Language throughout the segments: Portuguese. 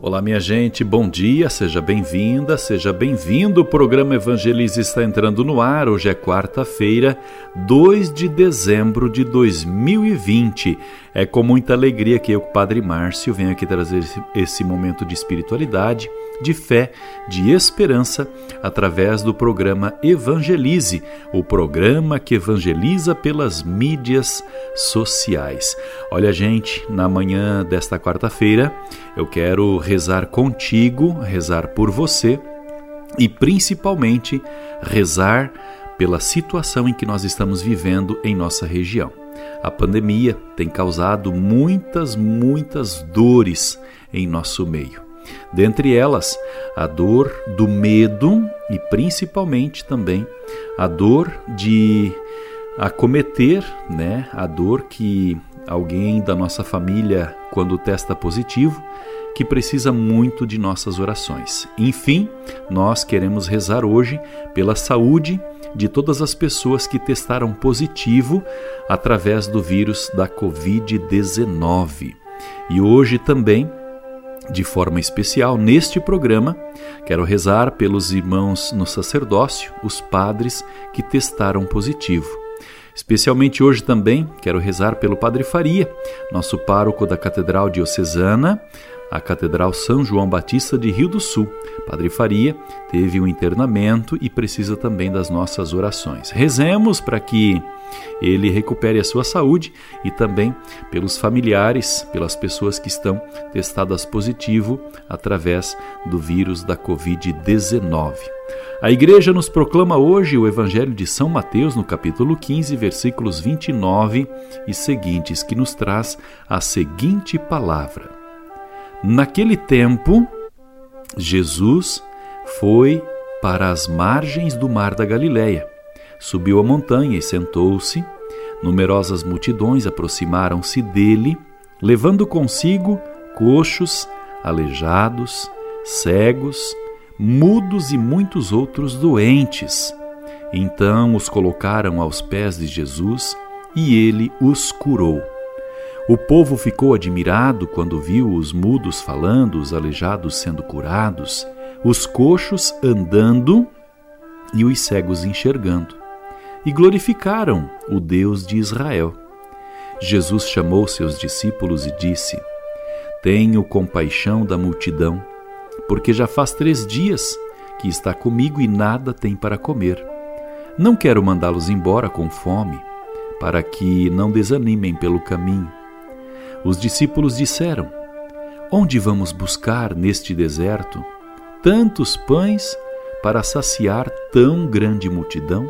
Olá, minha gente, bom dia, seja bem-vinda, seja bem-vindo. O programa Evangelize está entrando no ar. Hoje é quarta-feira, 2 de dezembro de 2020. É com muita alegria que eu, Padre Márcio, venho aqui trazer esse, momento de espiritualidade, de fé, de esperança, através do programa Evangelize, o programa que evangeliza pelas mídias sociais. Olha, gente, na manhã desta quarta-feira, eu quero rezar contigo, rezar por você e principalmente rezar pela situação em que nós estamos vivendo em nossa região. A pandemia tem causado muitas, muitas dores em nosso meio. Dentre elas, a dor do medo e principalmente também a dor de acometer, né, a dor que alguém da nossa família quando testa positivo, que precisa muito de nossas orações. Enfim, nós queremos rezar hoje pela saúde de todas as pessoas que testaram positivo através do vírus da Covid-19. E hoje também de forma especial, neste programa, quero rezar pelos irmãos no sacerdócio, os padres que testaram positivo. Especialmente hoje também quero rezar pelo Padre Faria, nosso pároco da Catedral Diocesana, a Catedral São João Batista de Rio do Sul. Padre Faria teve um internamento e precisa também das nossas orações. Rezemos para que ele recupere a sua saúde e também pelos familiares, pelas pessoas que estão testadas positivo através do vírus da Covid-19. A igreja nos proclama hoje o Evangelho de São Mateus, no capítulo 15, versículos 29 e seguintes, que nos traz a seguinte palavra: Naquele tempo, Jesus foi para as margens do mar da Galileia. Subiu a montanha e sentou-se. Numerosas multidões aproximaram-se dele, levando consigo coxos, aleijados, cegos, mudos e muitos outros doentes. Então os colocaram aos pés de Jesus e ele os curou. O povo ficou admirado quando viu os mudos falando, os aleijados sendo curados, os coxos andando e os cegos enxergando. E glorificaram o Deus de Israel. Jesus chamou seus discípulos e disse: Tenho compaixão da multidão, porque já faz três dias que está comigo e nada tem para comer. Não quero mandá-los embora com fome, para que não desanimem pelo caminho os discípulos disseram: Onde vamos buscar neste deserto tantos pães para saciar tão grande multidão?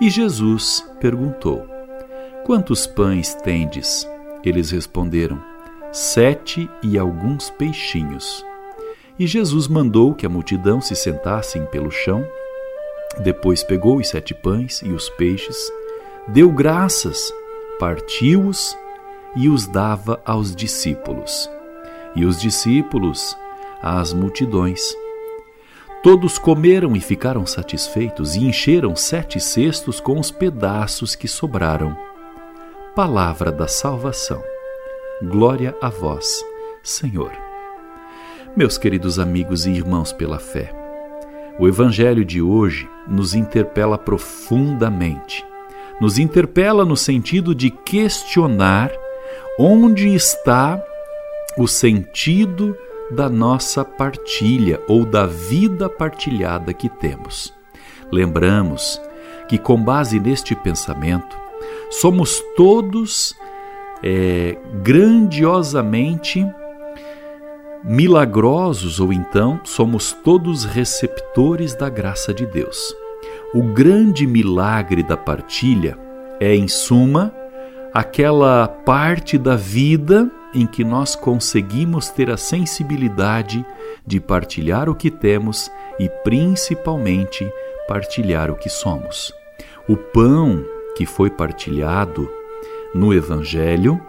E Jesus perguntou: Quantos pães tendes? Eles responderam: Sete e alguns peixinhos. E Jesus mandou que a multidão se sentassem pelo chão. Depois pegou os sete pães e os peixes, deu graças, partiu-os e os dava aos discípulos, e os discípulos às multidões. Todos comeram e ficaram satisfeitos, e encheram sete cestos com os pedaços que sobraram. Palavra da salvação. Glória a vós, Senhor. Meus queridos amigos e irmãos pela fé, o Evangelho de hoje nos interpela profundamente. Nos interpela no sentido de questionar Onde está o sentido da nossa partilha ou da vida partilhada que temos? Lembramos que, com base neste pensamento, somos todos é, grandiosamente milagrosos, ou então somos todos receptores da graça de Deus. O grande milagre da partilha é, em suma, aquela parte da vida em que nós conseguimos ter a sensibilidade de partilhar o que temos e principalmente partilhar o que somos. O pão que foi partilhado no Evangelho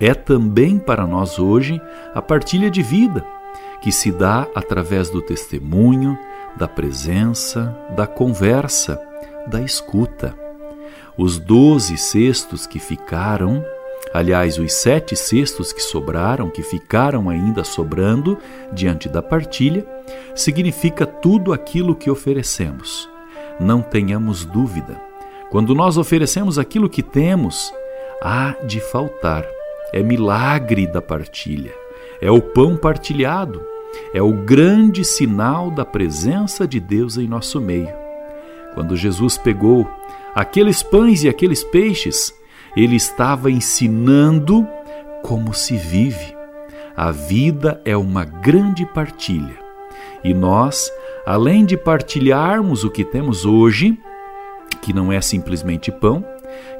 é também para nós hoje a partilha de vida que se dá através do testemunho, da presença, da conversa, da escuta. Os doze cestos que ficaram, aliás, os sete cestos que sobraram, que ficaram ainda sobrando diante da partilha, significa tudo aquilo que oferecemos. Não tenhamos dúvida. Quando nós oferecemos aquilo que temos, há de faltar. É milagre da partilha. É o pão partilhado. É o grande sinal da presença de Deus em nosso meio. Quando Jesus pegou aqueles pães e aqueles peixes, ele estava ensinando como se vive. A vida é uma grande partilha. E nós, além de partilharmos o que temos hoje, que não é simplesmente pão,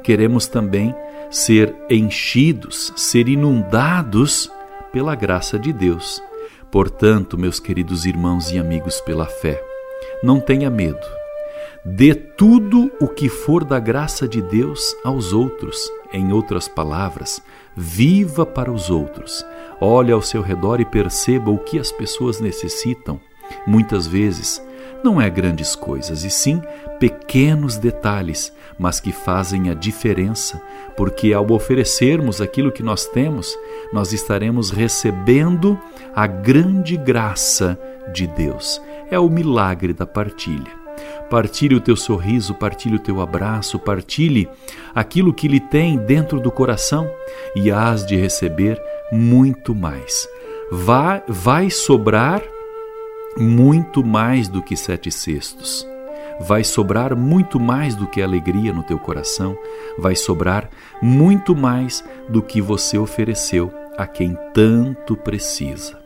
queremos também ser enchidos, ser inundados pela graça de Deus. Portanto, meus queridos irmãos e amigos pela fé, não tenha medo. Dê tudo o que for da graça de Deus aos outros. Em outras palavras, viva para os outros. Olhe ao seu redor e perceba o que as pessoas necessitam. Muitas vezes, não é grandes coisas, e sim pequenos detalhes, mas que fazem a diferença, porque ao oferecermos aquilo que nós temos, nós estaremos recebendo a grande graça de Deus. É o milagre da partilha. Partilhe o teu sorriso, partilhe o teu abraço, partilhe aquilo que lhe tem dentro do coração e hás de receber muito mais. Vai, vai sobrar muito mais do que sete cestos. Vai sobrar muito mais do que alegria no teu coração, vai sobrar muito mais do que você ofereceu a quem tanto precisa.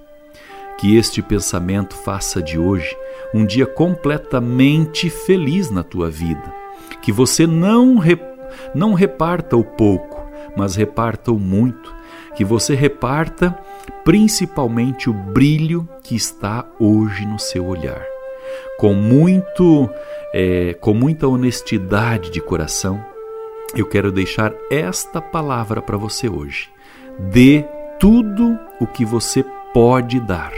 Que este pensamento faça de hoje um dia completamente feliz na tua vida. Que você não, não reparta o pouco, mas reparta o muito. Que você reparta principalmente o brilho que está hoje no seu olhar. Com muito, é, com muita honestidade de coração, eu quero deixar esta palavra para você hoje. Dê tudo o que você pode dar.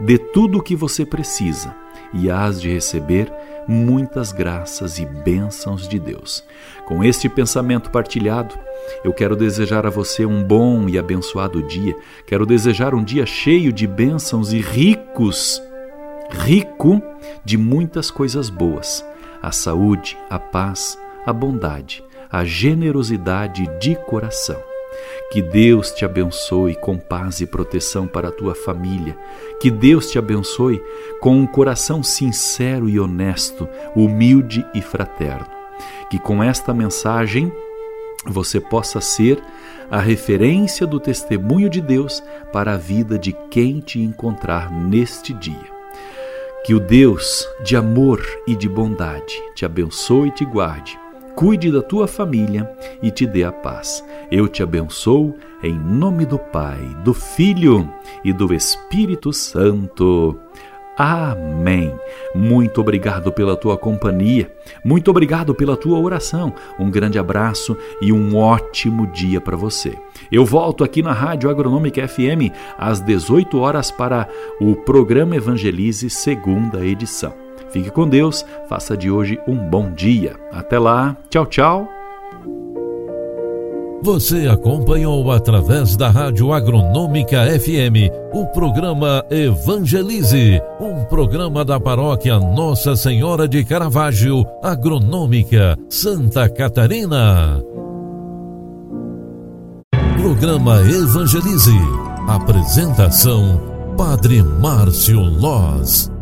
Dê tudo o que você precisa e hás de receber muitas graças e bênçãos de Deus. Com este pensamento partilhado, eu quero desejar a você um bom e abençoado dia. Quero desejar um dia cheio de bênçãos e ricos, rico de muitas coisas boas: a saúde, a paz, a bondade, a generosidade de coração. Que Deus te abençoe com paz e proteção para a tua família. Que Deus te abençoe com um coração sincero e honesto, humilde e fraterno. Que com esta mensagem você possa ser a referência do testemunho de Deus para a vida de quem te encontrar neste dia. Que o Deus de amor e de bondade te abençoe e te guarde cuide da tua família e te dê a paz. Eu te abençoo em nome do Pai, do Filho e do Espírito Santo. Amém. Muito obrigado pela tua companhia, muito obrigado pela tua oração. Um grande abraço e um ótimo dia para você. Eu volto aqui na Rádio Agronômica FM às 18 horas para o programa Evangelize, segunda edição. Fique com Deus, faça de hoje um bom dia. Até lá, tchau, tchau. Você acompanhou através da Rádio Agronômica FM o programa Evangelize, um programa da paróquia Nossa Senhora de Caravaggio, Agronômica, Santa Catarina. Programa Evangelize. Apresentação Padre Márcio Loz.